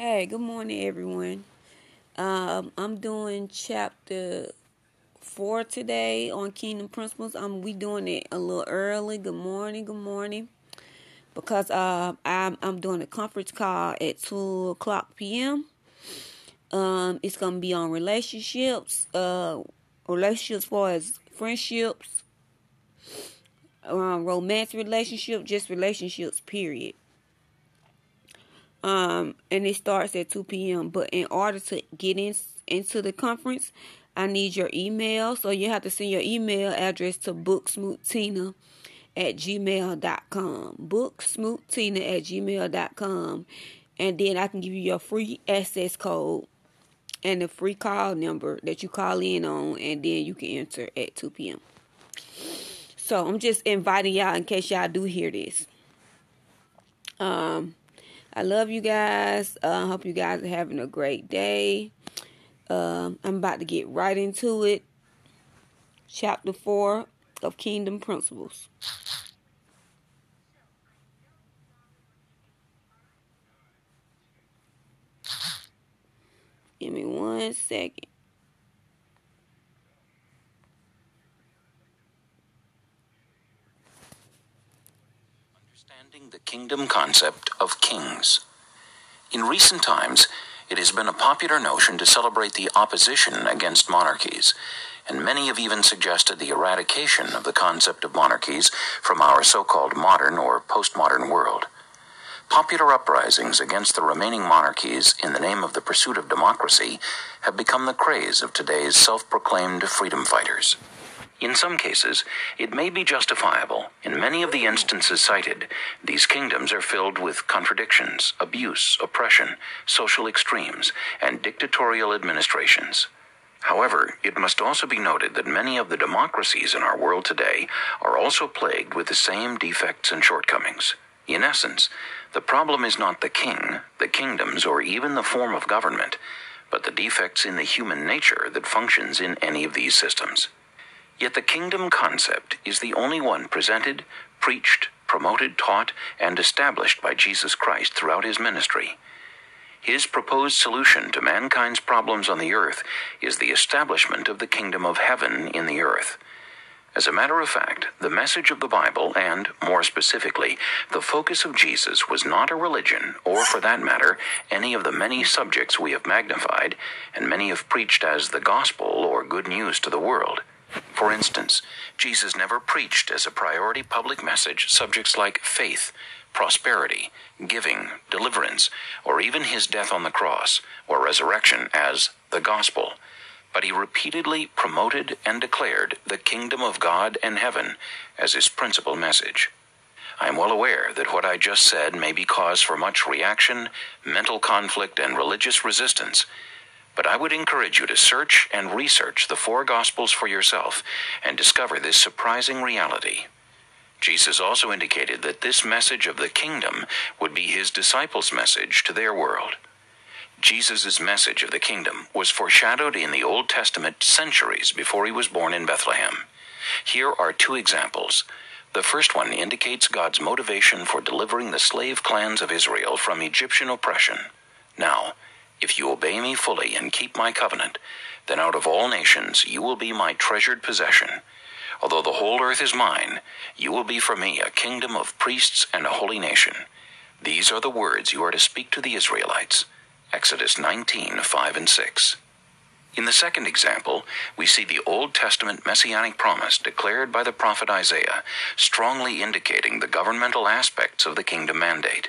Hey, good morning, everyone. Um, I'm doing chapter four today on Kingdom Principles. Um, we doing it a little early. Good morning, good morning, because uh, I'm I'm doing a conference call at two o'clock p.m. Um, it's gonna be on relationships, uh, relationships as far as friendships, um, romance relationship, just relationships. Period um, and it starts at 2 p.m. But in order to get in into the conference, I need your email. So you have to send your email address to booksmoothtina at gmail.com. Booksmoothtina at gmail.com. And then I can give you your free access code and the free call number that you call in on, and then you can enter at 2 p.m. So I'm just inviting y'all in case y'all do hear this. Um, I love you guys. I uh, hope you guys are having a great day. Um, I'm about to get right into it. Chapter 4 of Kingdom Principles. Give me one second. the kingdom concept of kings. In recent times, it has been a popular notion to celebrate the opposition against monarchies, and many have even suggested the eradication of the concept of monarchies from our so called modern or postmodern world. Popular uprisings against the remaining monarchies in the name of the pursuit of democracy have become the craze of today's self proclaimed freedom fighters. In some cases, it may be justifiable. In many of the instances cited, these kingdoms are filled with contradictions, abuse, oppression, social extremes, and dictatorial administrations. However, it must also be noted that many of the democracies in our world today are also plagued with the same defects and shortcomings. In essence, the problem is not the king, the kingdoms, or even the form of government, but the defects in the human nature that functions in any of these systems. Yet the kingdom concept is the only one presented, preached, promoted, taught, and established by Jesus Christ throughout his ministry. His proposed solution to mankind's problems on the earth is the establishment of the kingdom of heaven in the earth. As a matter of fact, the message of the Bible, and, more specifically, the focus of Jesus, was not a religion, or for that matter, any of the many subjects we have magnified and many have preached as the gospel or good news to the world. For instance, Jesus never preached as a priority public message subjects like faith, prosperity, giving, deliverance, or even his death on the cross or resurrection as the gospel. But he repeatedly promoted and declared the kingdom of God and heaven as his principal message. I am well aware that what I just said may be cause for much reaction, mental conflict, and religious resistance but I would encourage you to search and research the four Gospels for yourself and discover this surprising reality. Jesus also indicated that this message of the kingdom would be his disciples' message to their world. Jesus' message of the kingdom was foreshadowed in the Old Testament centuries before he was born in Bethlehem. Here are two examples. The first one indicates God's motivation for delivering the slave clans of Israel from Egyptian oppression. Now, obey me fully and keep my covenant, then out of all nations you will be my treasured possession. Although the whole earth is mine, you will be for me a kingdom of priests and a holy nation. These are the words you are to speak to the Israelites. Exodus 19 5 and 6. In the second example, we see the Old Testament messianic promise declared by the prophet Isaiah, strongly indicating the governmental aspects of the kingdom mandate.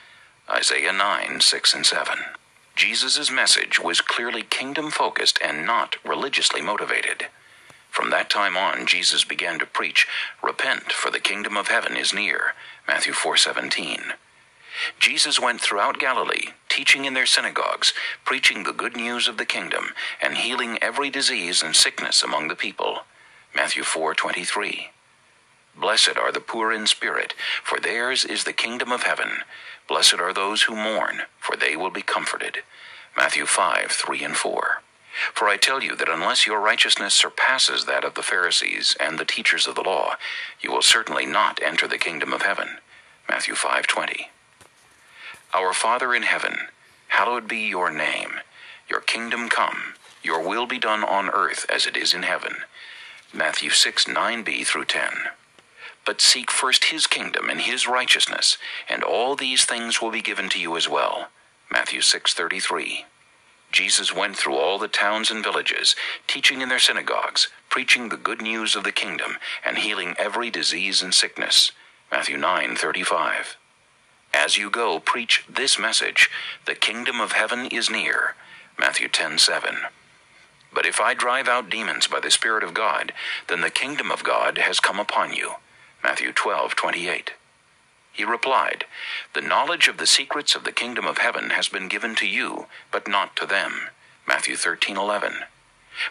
Isaiah 9, 6 and 7. Jesus' message was clearly kingdom focused and not religiously motivated. From that time on, Jesus began to preach, Repent, for the kingdom of heaven is near. Matthew 4:17. Jesus went throughout Galilee, teaching in their synagogues, preaching the good news of the kingdom, and healing every disease and sickness among the people. Matthew 4:23. Blessed are the poor in spirit, for theirs is the kingdom of heaven. Blessed are those who mourn, for they will be comforted. Matthew 5:3 and 4. For I tell you that unless your righteousness surpasses that of the Pharisees and the teachers of the law, you will certainly not enter the kingdom of heaven. Matthew 5:20. Our Father in heaven, hallowed be your name. Your kingdom come. Your will be done on earth as it is in heaven. Matthew 6 9b through 10. But seek first his kingdom and his righteousness, and all these things will be given to you as well. Matthew 6:33. Jesus went through all the towns and villages, teaching in their synagogues, preaching the good news of the kingdom, and healing every disease and sickness. Matthew 9:35. As you go, preach this message: the kingdom of heaven is near. Matthew 10:7. But if I drive out demons by the Spirit of God, then the kingdom of God has come upon you. Matthew 12:28. He replied, The knowledge of the secrets of the kingdom of heaven has been given to you, but not to them. Matthew 13:11.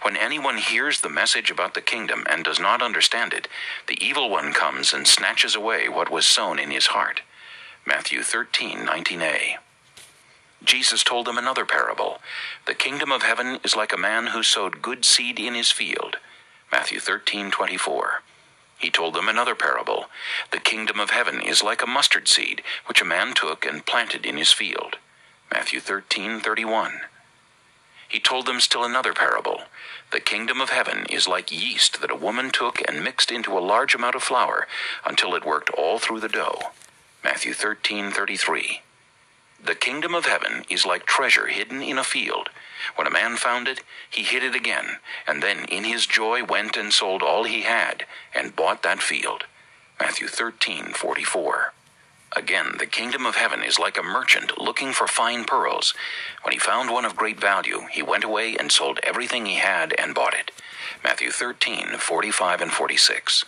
When anyone hears the message about the kingdom and does not understand it, the evil one comes and snatches away what was sown in his heart. Matthew 13:19a. Jesus told them another parable. The kingdom of heaven is like a man who sowed good seed in his field. Matthew 13:24. He told them another parable. The kingdom of heaven is like a mustard seed which a man took and planted in his field. Matthew 13:31. He told them still another parable. The kingdom of heaven is like yeast that a woman took and mixed into a large amount of flour until it worked all through the dough. Matthew 13:33. The kingdom of heaven is like treasure hidden in a field. When a man found it, he hid it again, and then in his joy went and sold all he had and bought that field. Matthew 13:44. Again, the kingdom of heaven is like a merchant looking for fine pearls. When he found one of great value, he went away and sold everything he had and bought it. Matthew 13:45 and 46.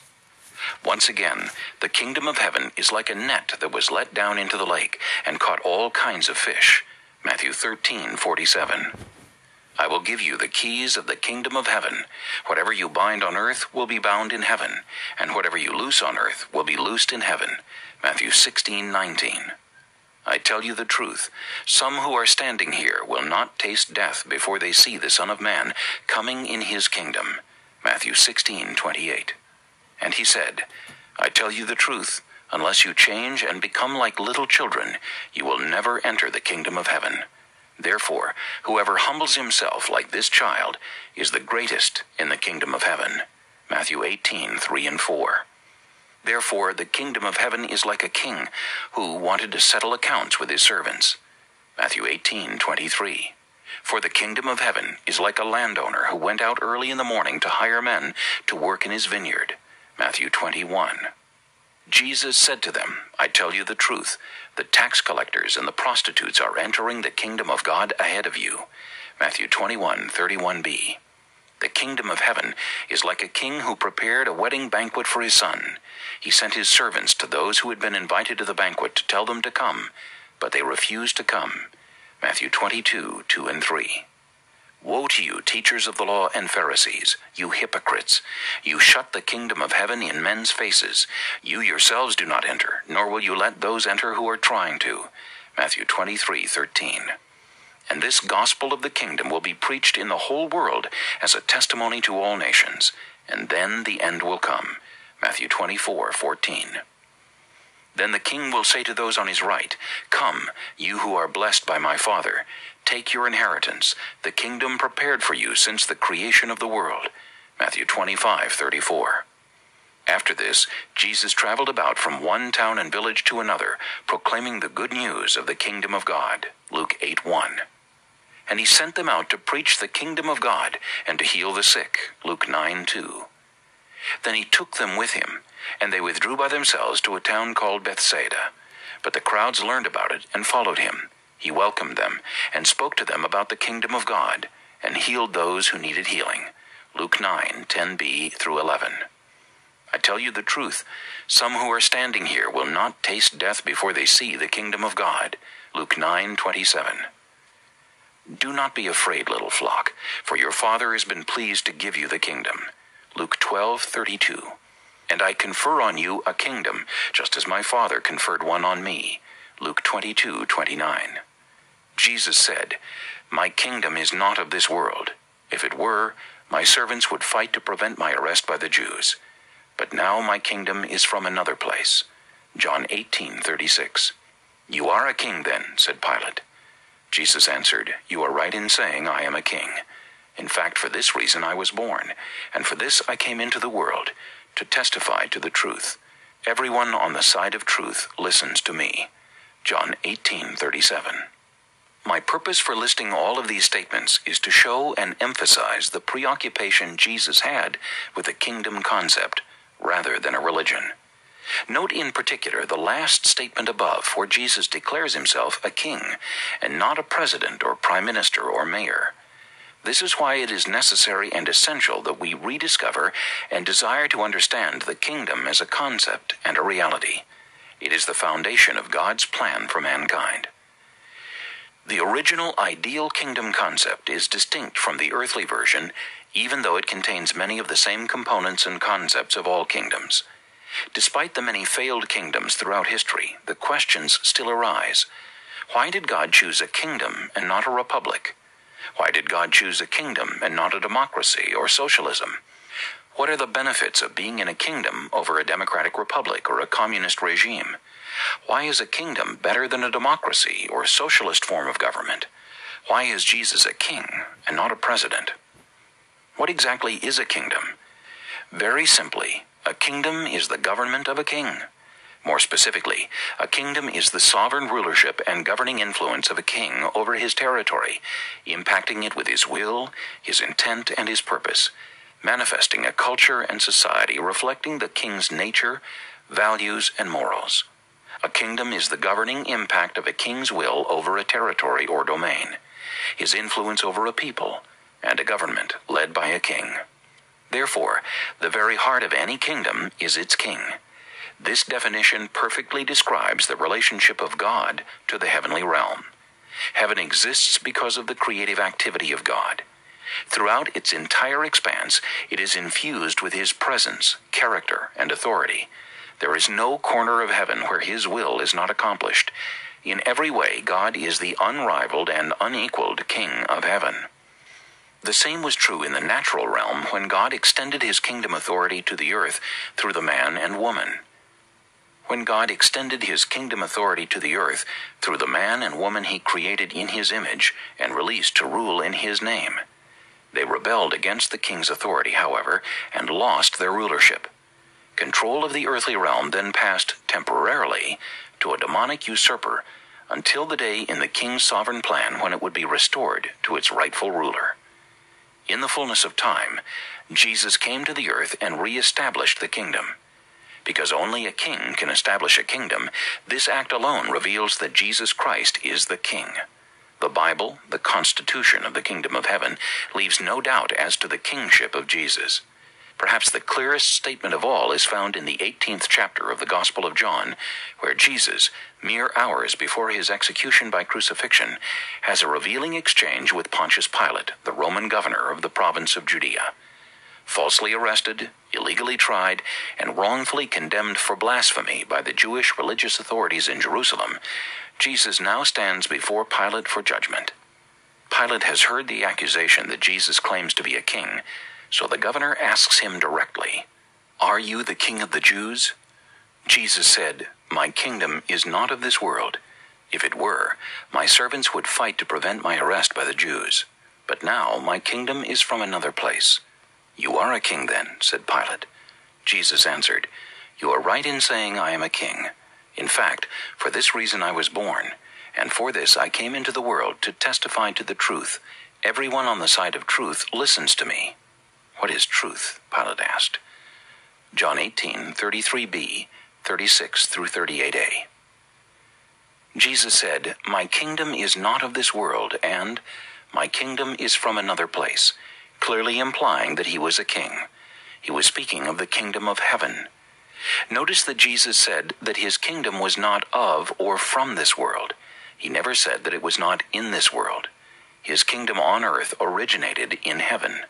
Once again, the kingdom of heaven is like a net that was let down into the lake and caught all kinds of fish. Matthew 13:47. I will give you the keys of the kingdom of heaven. Whatever you bind on earth will be bound in heaven, and whatever you loose on earth will be loosed in heaven. Matthew 16:19. I tell you the truth, some who are standing here will not taste death before they see the Son of Man coming in his kingdom. Matthew 16:28. And he said, I tell you the truth, unless you change and become like little children, you will never enter the kingdom of heaven. Therefore, whoever humbles himself like this child is the greatest in the kingdom of heaven. Matthew 18, 3 and 4. Therefore, the kingdom of heaven is like a king who wanted to settle accounts with his servants. Matthew 18, 23. For the kingdom of heaven is like a landowner who went out early in the morning to hire men to work in his vineyard. Matthew 21. Jesus said to them, I tell you the truth, the tax collectors and the prostitutes are entering the kingdom of God ahead of you. Matthew 21, 31b. The kingdom of heaven is like a king who prepared a wedding banquet for his son. He sent his servants to those who had been invited to the banquet to tell them to come, but they refused to come. Matthew 22, 2 and 3. Woe to you, teachers of the law and Pharisees, you hypocrites! You shut the kingdom of heaven in men's faces. You yourselves do not enter, nor will you let those enter who are trying to. Matthew 23:13. And this gospel of the kingdom will be preached in the whole world as a testimony to all nations, and then the end will come. Matthew 24:14. Then the king will say to those on his right, Come, you who are blessed by my Father, take your inheritance, the kingdom prepared for you since the creation of the world. Matthew 25:34. After this, Jesus traveled about from one town and village to another, proclaiming the good news of the kingdom of God. Luke 8 1. And he sent them out to preach the kingdom of God and to heal the sick. Luke 9 2. Then he took them with him, and they withdrew by themselves to a town called Bethsaida. But the crowds learned about it and followed him. He welcomed them and spoke to them about the kingdom of God and healed those who needed healing. Luke 9, 10b through 11. I tell you the truth, some who are standing here will not taste death before they see the kingdom of God. Luke 9:27. Do not be afraid, little flock, for your Father has been pleased to give you the kingdom. Luke 12:32. And I confer on you a kingdom, just as my Father conferred one on me. Luke 22:29. Jesus said, "My kingdom is not of this world. If it were, my servants would fight to prevent my arrest by the Jews." But now my kingdom is from another place. John 18:36. You are a king then, said Pilate. Jesus answered, You are right in saying I am a king. In fact, for this reason I was born, and for this I came into the world, to testify to the truth. Everyone on the side of truth listens to me. John 18:37. My purpose for listing all of these statements is to show and emphasize the preoccupation Jesus had with the kingdom concept rather than a religion. Note in particular the last statement above, where Jesus declares himself a king and not a president or prime minister or mayor. This is why it is necessary and essential that we rediscover and desire to understand the kingdom as a concept and a reality. It is the foundation of God's plan for mankind. The original ideal kingdom concept is distinct from the earthly version, even though it contains many of the same components and concepts of all kingdoms. Despite the many failed kingdoms throughout history, the questions still arise. Why did God choose a kingdom and not a republic? Why did God choose a kingdom and not a democracy or socialism? What are the benefits of being in a kingdom over a democratic republic or a communist regime? Why is a kingdom better than a democracy or a socialist form of government? Why is Jesus a king and not a president? What exactly is a kingdom? Very simply, a kingdom is the government of a king. More specifically, a kingdom is the sovereign rulership and governing influence of a king over his territory, impacting it with his will, his intent, and his purpose, manifesting a culture and society reflecting the king's nature, values, and morals. A kingdom is the governing impact of a king's will over a territory or domain, his influence over a people, and a government led by a king. Therefore, the very heart of any kingdom is its king. This definition perfectly describes the relationship of God to the heavenly realm. Heaven exists because of the creative activity of God. Throughout its entire expanse, it is infused with His presence, character, and authority. There is no corner of heaven where His will is not accomplished. In every way, God is the unrivaled and unequaled King of heaven. The same was true in the natural realm when God extended His kingdom authority to the earth through the man and woman. When God extended His kingdom authority to the earth through the man and woman He created in His image and released to rule in His name, they rebelled against the king's authority, however, and lost their rulership. Control of the earthly realm then passed temporarily to a demonic usurper until the day in the king's sovereign plan when it would be restored to its rightful ruler. In the fullness of time, Jesus came to the earth and reestablished the kingdom. Because only a king can establish a kingdom, this act alone reveals that Jesus Christ is the king. The Bible, the constitution of the kingdom of heaven, leaves no doubt as to the kingship of Jesus. Perhaps the clearest statement of all is found in the 18th chapter of the Gospel of John, where Jesus, mere hours before his execution by crucifixion, has a revealing exchange with Pontius Pilate, the Roman governor of the province of Judea. Falsely arrested, illegally tried, and wrongfully condemned for blasphemy by the Jewish religious authorities in Jerusalem, Jesus now stands before Pilate for judgment. Pilate has heard the accusation that Jesus claims to be a king, so the governor asks him directly, Are you the king of the Jews? Jesus said, My kingdom is not of this world. If it were, my servants would fight to prevent my arrest by the Jews. But now my kingdom is from another place. You are a king then, said Pilate. Jesus answered, You are right in saying I am a king. In fact, for this reason I was born, and for this I came into the world to testify to the truth. Everyone on the side of truth listens to me. What is truth? Pilate asked. John 18, 33b, 36 through 38a. Jesus said, My kingdom is not of this world, and my kingdom is from another place, clearly implying that he was a king. He was speaking of the kingdom of heaven. Notice that Jesus said that his kingdom was not of or from this world. He never said that it was not in this world. His kingdom on earth originated in heaven.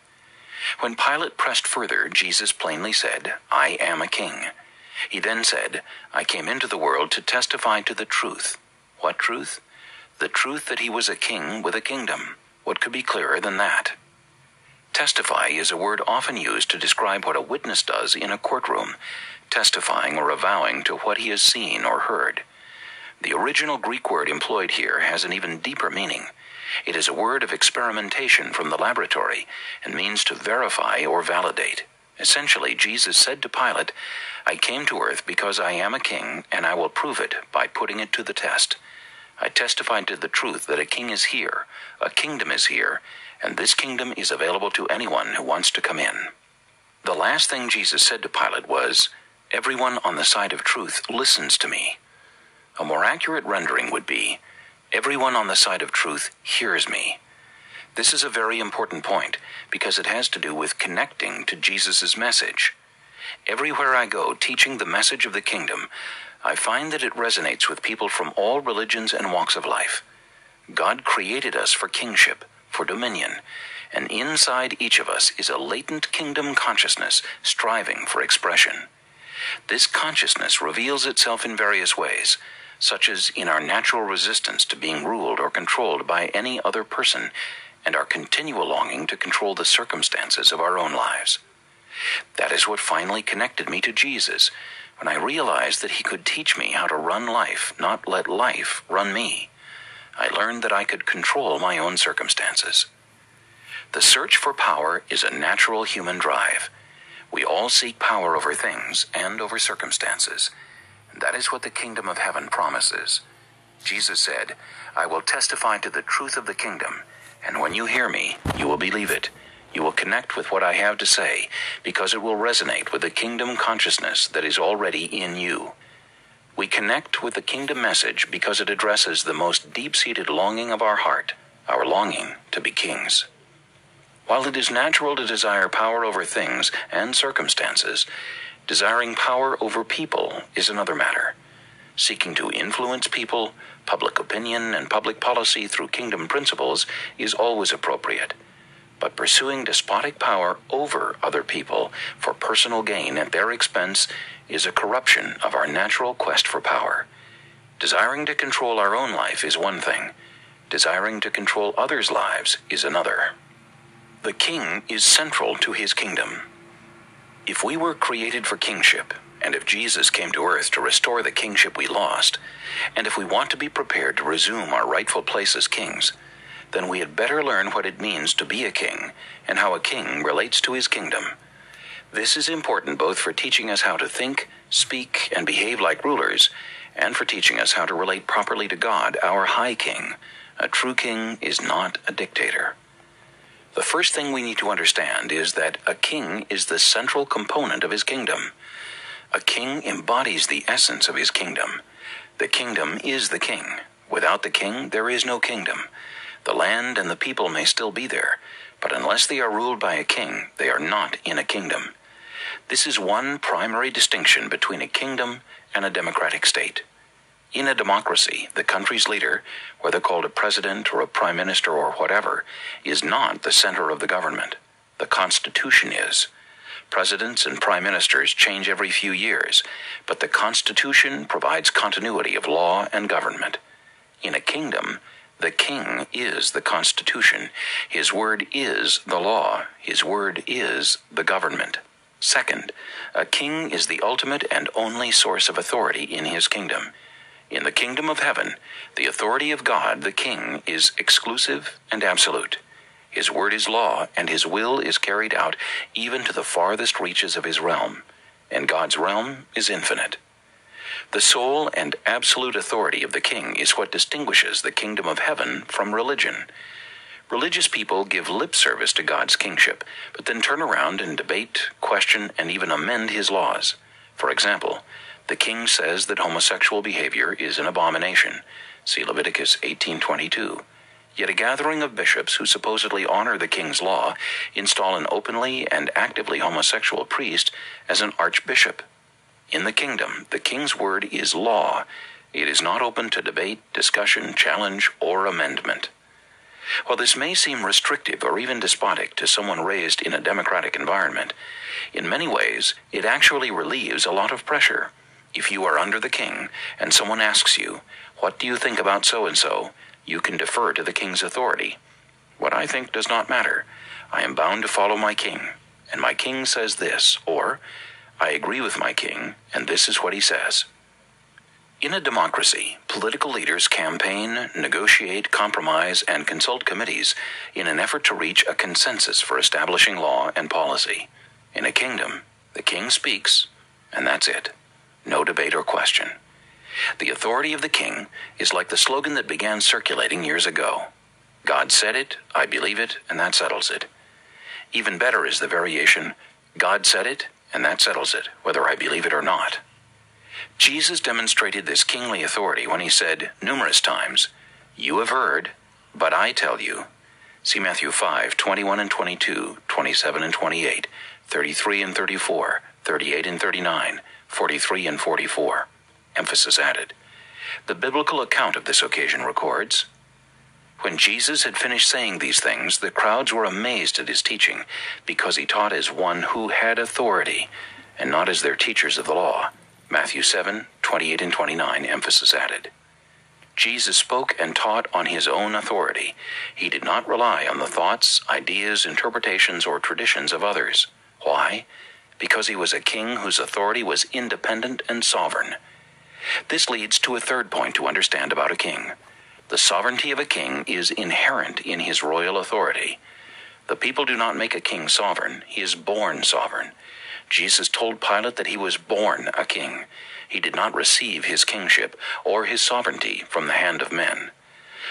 When Pilate pressed further, Jesus plainly said, I am a king. He then said, I came into the world to testify to the truth. What truth? The truth that he was a king with a kingdom. What could be clearer than that? Testify is a word often used to describe what a witness does in a courtroom, testifying or avowing to what he has seen or heard. The original Greek word employed here has an even deeper meaning. It is a word of experimentation from the laboratory and means to verify or validate. Essentially, Jesus said to Pilate, I came to earth because I am a king, and I will prove it by putting it to the test. I testified to the truth that a king is here, a kingdom is here, and this kingdom is available to anyone who wants to come in. The last thing Jesus said to Pilate was, Everyone on the side of truth listens to me. A more accurate rendering would be, Everyone on the side of truth hears me. This is a very important point because it has to do with connecting to Jesus' message. Everywhere I go teaching the message of the kingdom, I find that it resonates with people from all religions and walks of life. God created us for kingship, for dominion, and inside each of us is a latent kingdom consciousness striving for expression. This consciousness reveals itself in various ways, such as in our natural resistance to being ruled or controlled by any other person, and our continual longing to control the circumstances of our own lives. That is what finally connected me to Jesus when I realized that he could teach me how to run life, not let life run me. I learned that I could control my own circumstances. The search for power is a natural human drive. We all seek power over things and over circumstances. That is what the kingdom of heaven promises. Jesus said, I will testify to the truth of the kingdom, and when you hear me, you will believe it. You will connect with what I have to say because it will resonate with the kingdom consciousness that is already in you. We connect with the kingdom message because it addresses the most deep seated longing of our heart, our longing to be kings. While it is natural to desire power over things and circumstances, desiring power over people is another matter. Seeking to influence people, public opinion, and public policy through kingdom principles is always appropriate but pursuing despotic power over other people for personal gain at their expense is a corruption of our natural quest for power. Desiring to control our own life is one thing, desiring to control others' lives is another. The king is central to his kingdom. If we were created for kingship, and if Jesus came to earth to restore the kingship we lost, and if we want to be prepared to resume our rightful place as kings, then we had better learn what it means to be a king and how a king relates to his kingdom. This is important both for teaching us how to think, speak, and behave like rulers, and for teaching us how to relate properly to God, our high king. A true king is not a dictator. The first thing we need to understand is that a king is the central component of his kingdom. A king embodies the essence of his kingdom. The kingdom is the king. Without the king, there is no kingdom. The land and the people may still be there, but unless they are ruled by a king, they are not in a kingdom. This is one primary distinction between a kingdom and a democratic state. In a democracy, the country's leader, whether called a president or a prime minister or whatever, is not the center of the government. The Constitution is. Presidents and prime ministers change every few years, but the Constitution provides continuity of law and government. In a kingdom, the king is the Constitution. His word is the law. His word is the government. Second, a king is the ultimate and only source of authority in his kingdom. In the kingdom of heaven, the authority of God, the king, is exclusive and absolute. His word is law, and his will is carried out even to the farthest reaches of his realm. And God's realm is infinite. The sole and absolute authority of the king is what distinguishes the kingdom of heaven from religion. Religious people give lip service to God's kingship, but then turn around and debate, question, and even amend his laws. For example, the king says that homosexual behavior is an abomination. See Leviticus 18:22. Yet a gathering of bishops who supposedly honor the king's law install an openly and actively homosexual priest as an archbishop. In the kingdom, the king's word is law. It is not open to debate, discussion, challenge, or amendment. While this may seem restrictive or even despotic to someone raised in a democratic environment, in many ways it actually relieves a lot of pressure. If you are under the king and someone asks you, What do you think about so and so? you can defer to the king's authority. What I think does not matter. I am bound to follow my king, and my king says this, or I agree with my king, and this is what he says. In a democracy, political leaders campaign, negotiate, compromise, and consult committees in an effort to reach a consensus for establishing law and policy. In a kingdom, the king speaks, and that's it. No debate or question. The authority of the king is like the slogan that began circulating years ago God said it, I believe it, and that settles it. Even better is the variation God said it, and that settles it, whether I believe it or not. Jesus demonstrated this kingly authority when he said numerous times, You have heard, but I tell you. See Matthew 5, 21 and 22, 27 and 28, 33 and 34, 38 and 39, 43 and 44 emphasis added. The biblical account of this occasion records When Jesus had finished saying these things, the crowds were amazed at his teaching, because he taught as one who had authority, and not as their teachers of the law. Matthew 7 28 and 29, emphasis added. Jesus spoke and taught on his own authority. He did not rely on the thoughts, ideas, interpretations, or traditions of others. Why? Because he was a king whose authority was independent and sovereign. This leads to a third point to understand about a king. The sovereignty of a king is inherent in his royal authority. The people do not make a king sovereign, he is born sovereign. Jesus told Pilate that he was born a king. He did not receive his kingship or his sovereignty from the hand of men.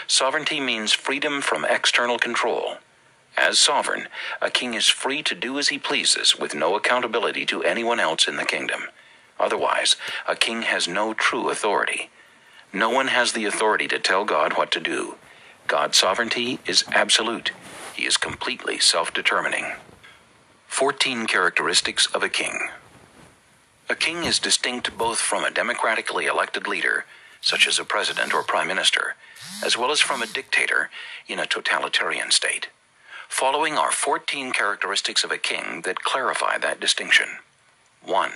Sovereignty means freedom from external control. As sovereign, a king is free to do as he pleases with no accountability to anyone else in the kingdom. Otherwise, a king has no true authority. No one has the authority to tell God what to do. God's sovereignty is absolute, he is completely self determining. 14 Characteristics of a King A king is distinct both from a democratically elected leader, such as a president or prime minister, as well as from a dictator in a totalitarian state. Following are 14 characteristics of a king that clarify that distinction. 1.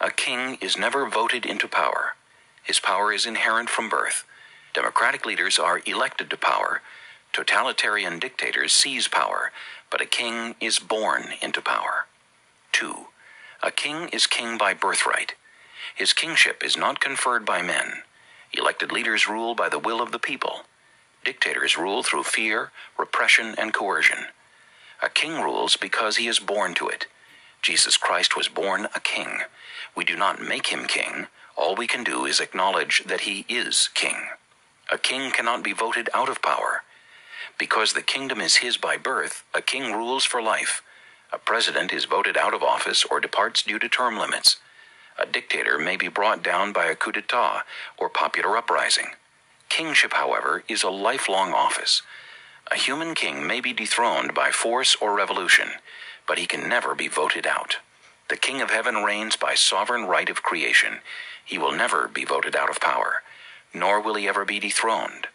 A king is never voted into power. His power is inherent from birth. Democratic leaders are elected to power. Totalitarian dictators seize power, but a king is born into power. 2. A king is king by birthright. His kingship is not conferred by men. Elected leaders rule by the will of the people. Dictators rule through fear, repression, and coercion. A king rules because he is born to it. Jesus Christ was born a king. We do not make him king. All we can do is acknowledge that he is king. A king cannot be voted out of power. Because the kingdom is his by birth, a king rules for life. A president is voted out of office or departs due to term limits. A dictator may be brought down by a coup d'etat or popular uprising. Kingship, however, is a lifelong office. A human king may be dethroned by force or revolution, but he can never be voted out. The King of Heaven reigns by sovereign right of creation. He will never be voted out of power, nor will he ever be dethroned.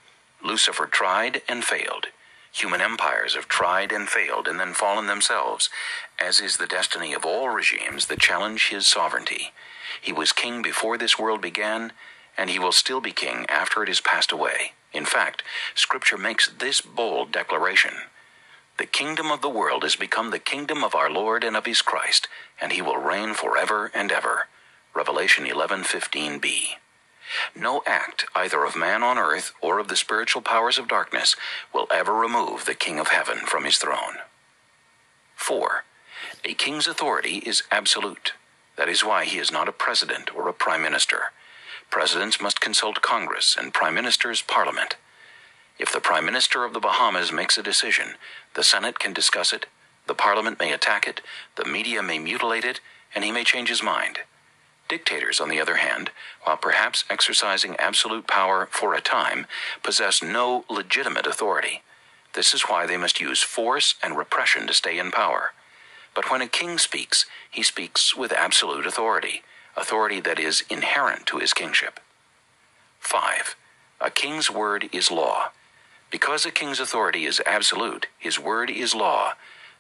Lucifer tried and failed. Human empires have tried and failed and then fallen themselves, as is the destiny of all regimes that challenge his sovereignty. He was king before this world began, and he will still be king after it is passed away. In fact, Scripture makes this bold declaration the kingdom of the world has become the kingdom of our Lord and of his Christ, and he will reign forever and ever. Revelation 11:15b. No act either of man on earth or of the spiritual powers of darkness will ever remove the King of heaven from his throne. 4. A king's authority is absolute. That is why he is not a president or a prime minister. Presidents must consult Congress and prime ministers parliament. If the Prime Minister of the Bahamas makes a decision, the Senate can discuss it, the Parliament may attack it, the media may mutilate it, and he may change his mind. Dictators, on the other hand, while perhaps exercising absolute power for a time, possess no legitimate authority. This is why they must use force and repression to stay in power. But when a king speaks, he speaks with absolute authority, authority that is inherent to his kingship. 5. A king's word is law. Because a king's authority is absolute, his word is law.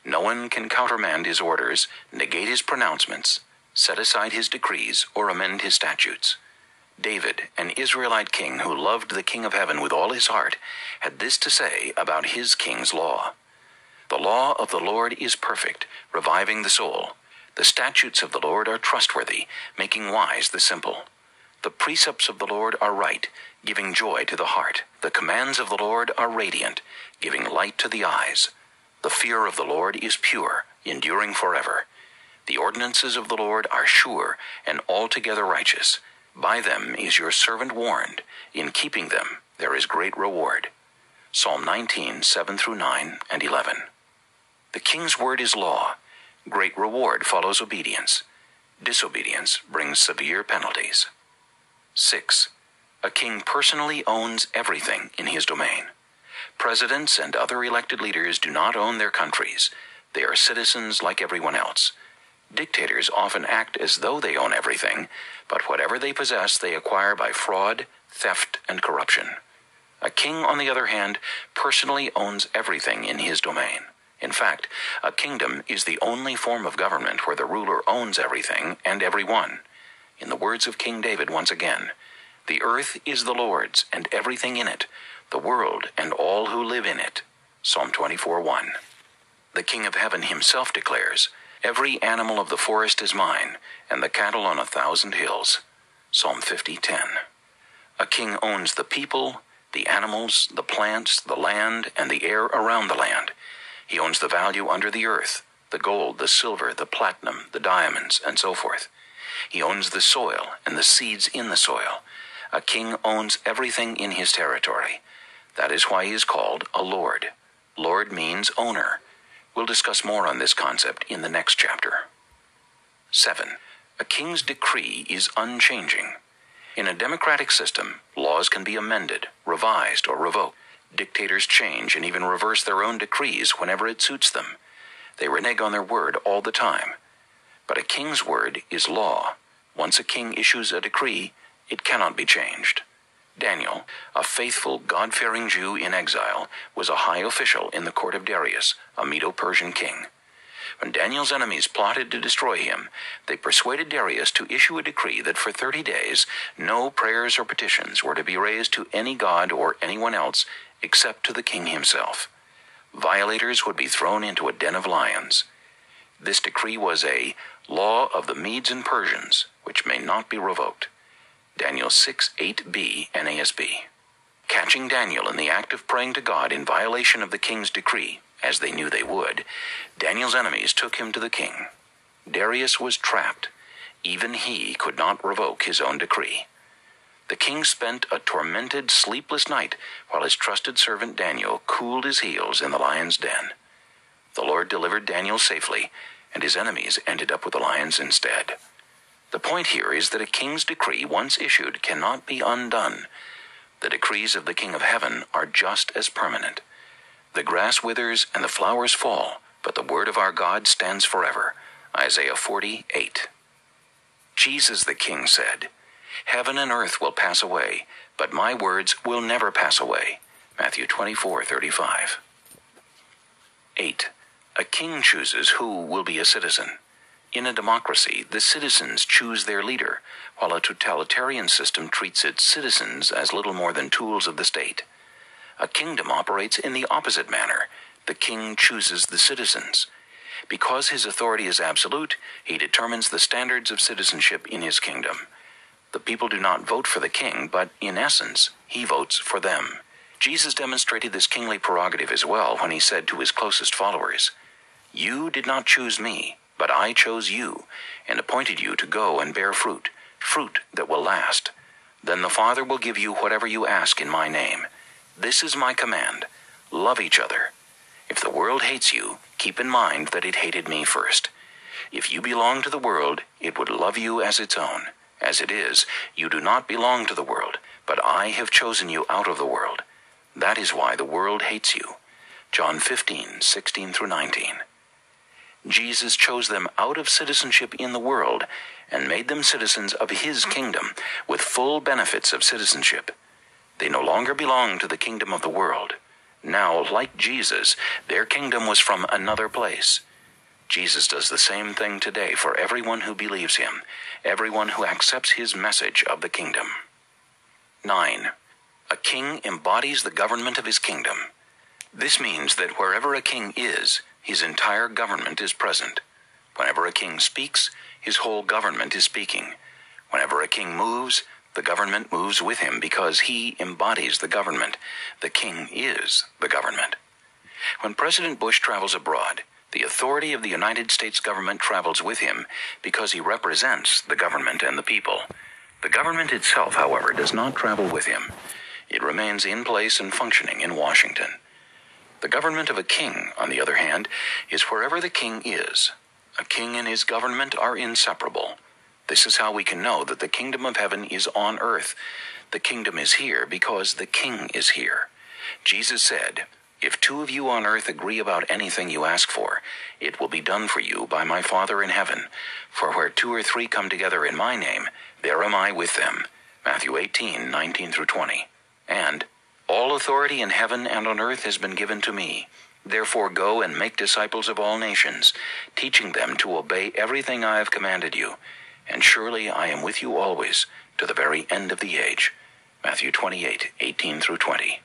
No one can countermand his orders, negate his pronouncements, set aside his decrees, or amend his statutes. David, an Israelite king who loved the King of Heaven with all his heart, had this to say about his king's law The law of the Lord is perfect, reviving the soul. The statutes of the Lord are trustworthy, making wise the simple. The precepts of the Lord are right, giving joy to the heart. The commands of the Lord are radiant, giving light to the eyes. The fear of the Lord is pure, enduring forever. The ordinances of the Lord are sure and altogether righteous. By them is your servant warned. In keeping them there is great reward. Psalm 19, 7 through 9 and 11. The king's word is law. Great reward follows obedience. Disobedience brings severe penalties. 6. A king personally owns everything in his domain. Presidents and other elected leaders do not own their countries. They are citizens like everyone else. Dictators often act as though they own everything, but whatever they possess they acquire by fraud, theft, and corruption. A king, on the other hand, personally owns everything in his domain. In fact, a kingdom is the only form of government where the ruler owns everything and everyone. In the words of King David once again, the earth is the Lord's and everything in it, the world and all who live in it. Psalm 24 1. The King of Heaven himself declares, Every animal of the forest is mine, and the cattle on a thousand hills. Psalm 50:10. A king owns the people, the animals, the plants, the land, and the air around the land. He owns the value under the earth, the gold, the silver, the platinum, the diamonds, and so forth. He owns the soil and the seeds in the soil. A king owns everything in his territory. That is why he is called a lord. Lord means owner. We'll discuss more on this concept in the next chapter. 7. A king's decree is unchanging. In a democratic system, laws can be amended, revised, or revoked. Dictators change and even reverse their own decrees whenever it suits them. They renege on their word all the time. But a king's word is law. Once a king issues a decree, it cannot be changed. Daniel, a faithful, God fearing Jew in exile, was a high official in the court of Darius, a Medo Persian king. When Daniel's enemies plotted to destroy him, they persuaded Darius to issue a decree that for thirty days no prayers or petitions were to be raised to any god or anyone else except to the king himself. Violators would be thrown into a den of lions. This decree was a law of the Medes and Persians, which may not be revoked. Daniel 6 8b NASB. Catching Daniel in the act of praying to God in violation of the king's decree, as they knew they would, Daniel's enemies took him to the king. Darius was trapped. Even he could not revoke his own decree. The king spent a tormented, sleepless night while his trusted servant Daniel cooled his heels in the lion's den. The Lord delivered Daniel safely, and his enemies ended up with the lions instead. The point here is that a king's decree, once issued, cannot be undone. The decrees of the King of Heaven are just as permanent. The grass withers and the flowers fall, but the word of our God stands forever. Isaiah 48. Jesus the King said, Heaven and earth will pass away, but my words will never pass away. Matthew 24:35. 8. A king chooses who will be a citizen. In a democracy, the citizens choose their leader, while a totalitarian system treats its citizens as little more than tools of the state. A kingdom operates in the opposite manner. The king chooses the citizens. Because his authority is absolute, he determines the standards of citizenship in his kingdom. The people do not vote for the king, but in essence, he votes for them. Jesus demonstrated this kingly prerogative as well when he said to his closest followers, You did not choose me but I chose you, and appointed you to go and bear fruit, fruit that will last. Then the Father will give you whatever you ask in my name. This is my command love each other. If the world hates you, keep in mind that it hated me first. If you belong to the world, it would love you as its own. As it is, you do not belong to the world, but I have chosen you out of the world. That is why the world hates you. John 15, 16 through 19. Jesus chose them out of citizenship in the world and made them citizens of his kingdom with full benefits of citizenship. They no longer belong to the kingdom of the world. Now, like Jesus, their kingdom was from another place. Jesus does the same thing today for everyone who believes him, everyone who accepts his message of the kingdom. 9. A king embodies the government of his kingdom. This means that wherever a king is, his entire government is present. Whenever a king speaks, his whole government is speaking. Whenever a king moves, the government moves with him because he embodies the government. The king is the government. When President Bush travels abroad, the authority of the United States government travels with him because he represents the government and the people. The government itself, however, does not travel with him. It remains in place and functioning in Washington. The government of a king, on the other hand, is wherever the king is. A king and his government are inseparable. This is how we can know that the kingdom of heaven is on earth. The kingdom is here because the king is here. Jesus said, If two of you on earth agree about anything you ask for, it will be done for you by my Father in heaven. For where two or three come together in my name, there am I with them. Matthew 18, 19 through 20. And, all authority in heaven and on earth has been given to me. Therefore go and make disciples of all nations, teaching them to obey everything I have commanded you. And surely I am with you always, to the very end of the age. Matthew 28, 18 through 20.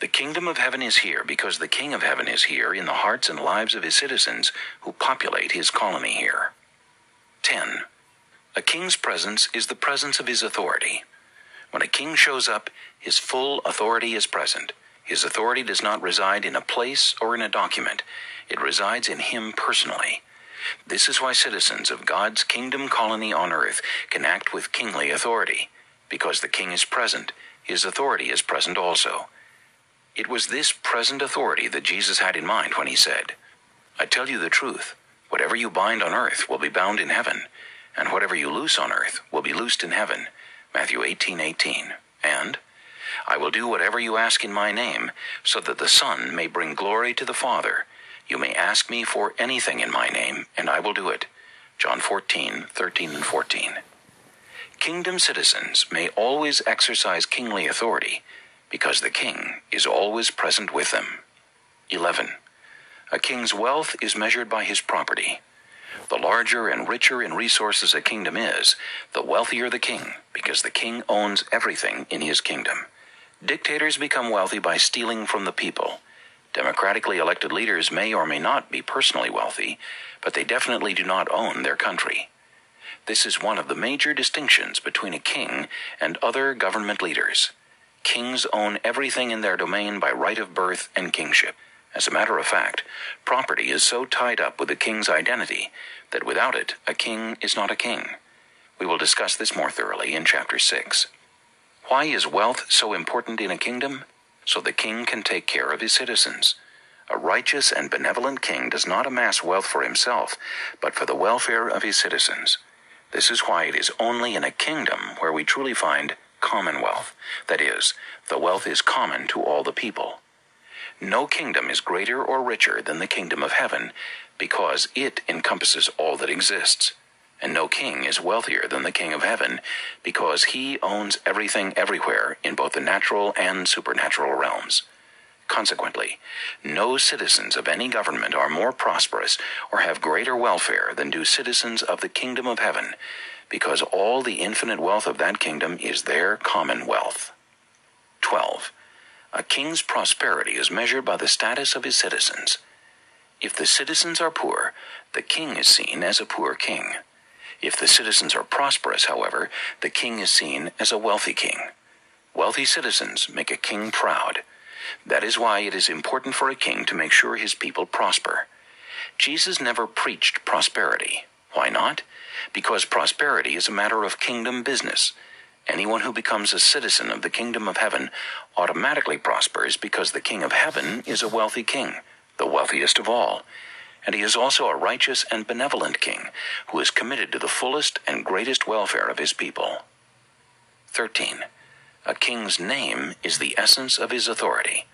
The kingdom of heaven is here because the King of heaven is here in the hearts and lives of his citizens who populate his colony here. 10. A king's presence is the presence of his authority. When a king shows up, his full authority is present. His authority does not reside in a place or in a document, it resides in him personally. This is why citizens of God's kingdom colony on earth can act with kingly authority. Because the king is present, his authority is present also. It was this present authority that Jesus had in mind when he said, I tell you the truth, whatever you bind on earth will be bound in heaven, and whatever you loose on earth will be loosed in heaven. Matthew 18:18. And I will do whatever you ask in my name, so that the Son may bring glory to the Father. You may ask me for anything in my name, and I will do it. John 14:13 and 14. Kingdom citizens may always exercise kingly authority because the king is always present with them. 11. A king's wealth is measured by his property. The larger and richer in resources a kingdom is, the wealthier the king, because the king owns everything in his kingdom. Dictators become wealthy by stealing from the people. Democratically elected leaders may or may not be personally wealthy, but they definitely do not own their country. This is one of the major distinctions between a king and other government leaders. Kings own everything in their domain by right of birth and kingship. As a matter of fact, property is so tied up with the king's identity that without it, a king is not a king. We will discuss this more thoroughly in chapter 6. Why is wealth so important in a kingdom? So the king can take care of his citizens. A righteous and benevolent king does not amass wealth for himself, but for the welfare of his citizens. This is why it is only in a kingdom where we truly find commonwealth. That is, the wealth is common to all the people. No kingdom is greater or richer than the kingdom of heaven, because it encompasses all that exists. And no king is wealthier than the king of heaven, because he owns everything everywhere in both the natural and supernatural realms. Consequently, no citizens of any government are more prosperous or have greater welfare than do citizens of the kingdom of heaven, because all the infinite wealth of that kingdom is their commonwealth. 12. A king's prosperity is measured by the status of his citizens. If the citizens are poor, the king is seen as a poor king. If the citizens are prosperous, however, the king is seen as a wealthy king. Wealthy citizens make a king proud. That is why it is important for a king to make sure his people prosper. Jesus never preached prosperity. Why not? Because prosperity is a matter of kingdom business. Anyone who becomes a citizen of the kingdom of heaven automatically prospers because the king of heaven is a wealthy king, the wealthiest of all. And he is also a righteous and benevolent king who is committed to the fullest and greatest welfare of his people. 13. A king's name is the essence of his authority.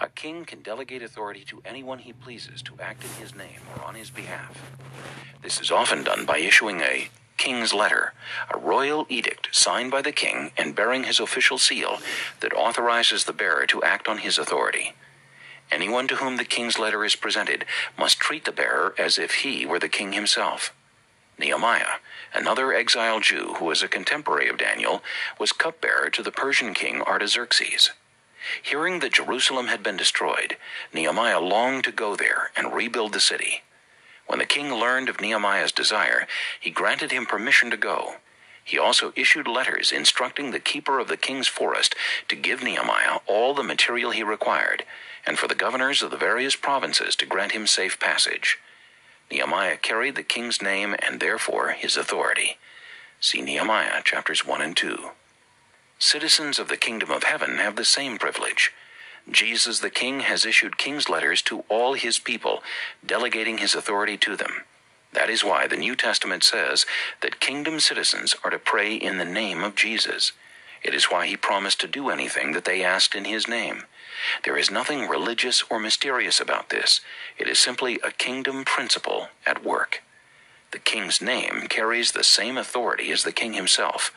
A king can delegate authority to anyone he pleases to act in his name or on his behalf. This is often done by issuing a king's letter, a royal edict signed by the king and bearing his official seal that authorizes the bearer to act on his authority. Anyone to whom the king's letter is presented must treat the bearer as if he were the king himself. Nehemiah, another exiled Jew who was a contemporary of Daniel, was cupbearer to the Persian king Artaxerxes. Hearing that Jerusalem had been destroyed, Nehemiah longed to go there and rebuild the city. When the king learned of Nehemiah's desire, he granted him permission to go. He also issued letters instructing the keeper of the king's forest to give Nehemiah all the material he required, and for the governors of the various provinces to grant him safe passage. Nehemiah carried the king's name and therefore his authority. See Nehemiah chapters 1 and 2. Citizens of the kingdom of heaven have the same privilege. Jesus the King has issued king's letters to all his people, delegating his authority to them. That is why the New Testament says that kingdom citizens are to pray in the name of Jesus. It is why he promised to do anything that they asked in his name. There is nothing religious or mysterious about this. It is simply a kingdom principle at work. The king's name carries the same authority as the king himself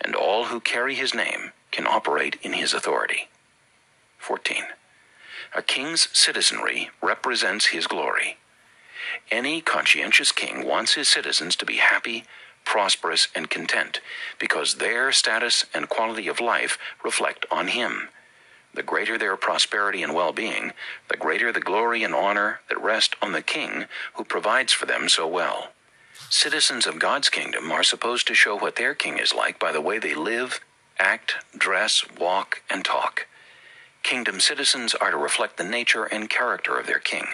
and all who carry his name can operate in his authority. 14. A king's citizenry represents his glory. Any conscientious king wants his citizens to be happy, prosperous, and content because their status and quality of life reflect on him. The greater their prosperity and well being, the greater the glory and honor that rest on the king who provides for them so well. Citizens of God's kingdom are supposed to show what their king is like by the way they live, act, dress, walk, and talk. Kingdom citizens are to reflect the nature and character of their king,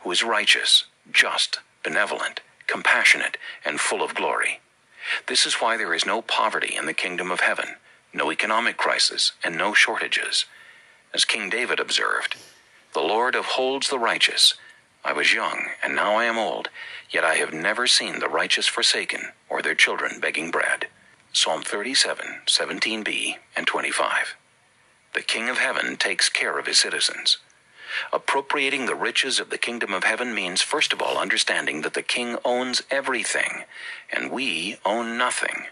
who is righteous, just, benevolent, compassionate, and full of glory. This is why there is no poverty in the kingdom of heaven, no economic crisis, and no shortages. As King David observed, the Lord upholds the righteous I was young, and now I am old, yet I have never seen the righteous forsaken, or their children begging bread. Psalm 37, 17b and 25. The King of Heaven takes care of his citizens. Appropriating the riches of the kingdom of heaven means, first of all, understanding that the king owns everything, and we own nothing.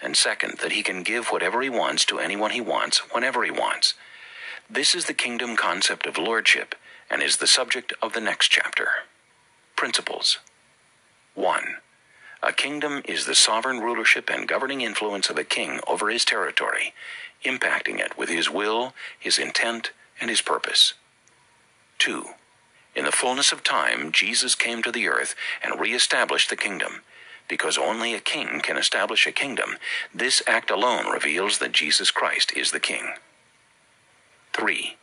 And second, that he can give whatever he wants to anyone he wants, whenever he wants. This is the kingdom concept of lordship and is the subject of the next chapter. Principles 1. A kingdom is the sovereign rulership and governing influence of a king over his territory, impacting it with his will, his intent, and his purpose. 2. In the fullness of time, Jesus came to the earth and reestablished the kingdom. Because only a king can establish a kingdom, this act alone reveals that Jesus Christ is the king. 3.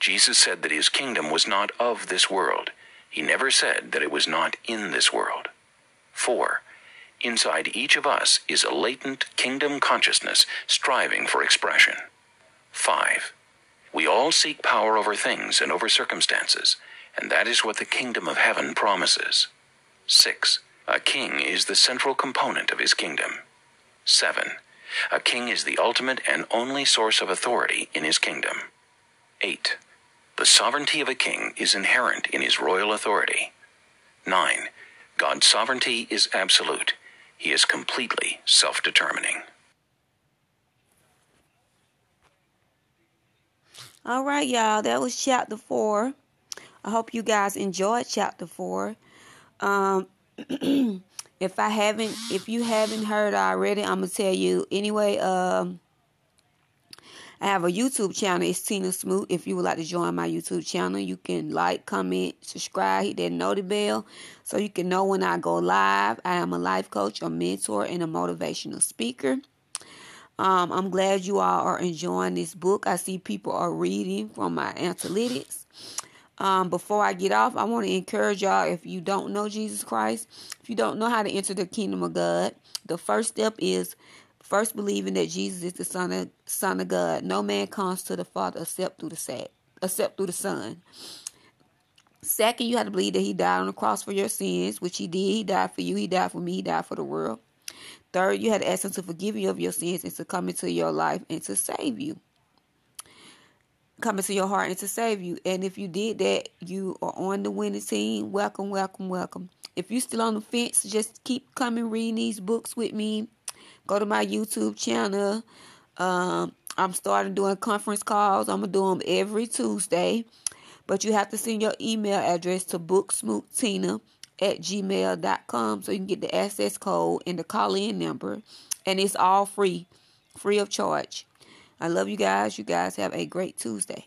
Jesus said that his kingdom was not of this world. He never said that it was not in this world. 4. Inside each of us is a latent kingdom consciousness striving for expression. 5. We all seek power over things and over circumstances, and that is what the kingdom of heaven promises. 6. A king is the central component of his kingdom. 7. A king is the ultimate and only source of authority in his kingdom. 8. The sovereignty of a king is inherent in his royal authority. 9. God's sovereignty is absolute. He is completely self determining. All right, y'all. That was chapter four. I hope you guys enjoyed chapter four. Um, if I haven't, if you haven't heard already, I'm gonna tell you anyway. Um, I have a YouTube channel. It's Tina Smoot. If you would like to join my YouTube channel, you can like, comment, subscribe, hit that notification bell so you can know when I go live. I am a life coach, a mentor, and a motivational speaker. Um, I'm glad you all are enjoying this book. I see people are reading from my analytics. Um, before I get off, I want to encourage y'all if you don't know Jesus Christ, if you don't know how to enter the kingdom of God, the first step is First, believing that Jesus is the Son of Son of God. No man comes to the Father except through the Son, except through the Son. Second, you have to believe that he died on the cross for your sins, which he did. He died for you. He died for me. He died for the world. Third, you had to ask him to forgive you of your sins and to come into your life and to save you. Come into your heart and to save you. And if you did that, you are on the winning team. Welcome, welcome, welcome. If you're still on the fence, just keep coming reading these books with me. Go to my YouTube channel. Um, I'm starting doing conference calls. I'm to do them every Tuesday. But you have to send your email address to booksmoottina at gmail.com so you can get the access code and the call in number. And it's all free, free of charge. I love you guys. You guys have a great Tuesday.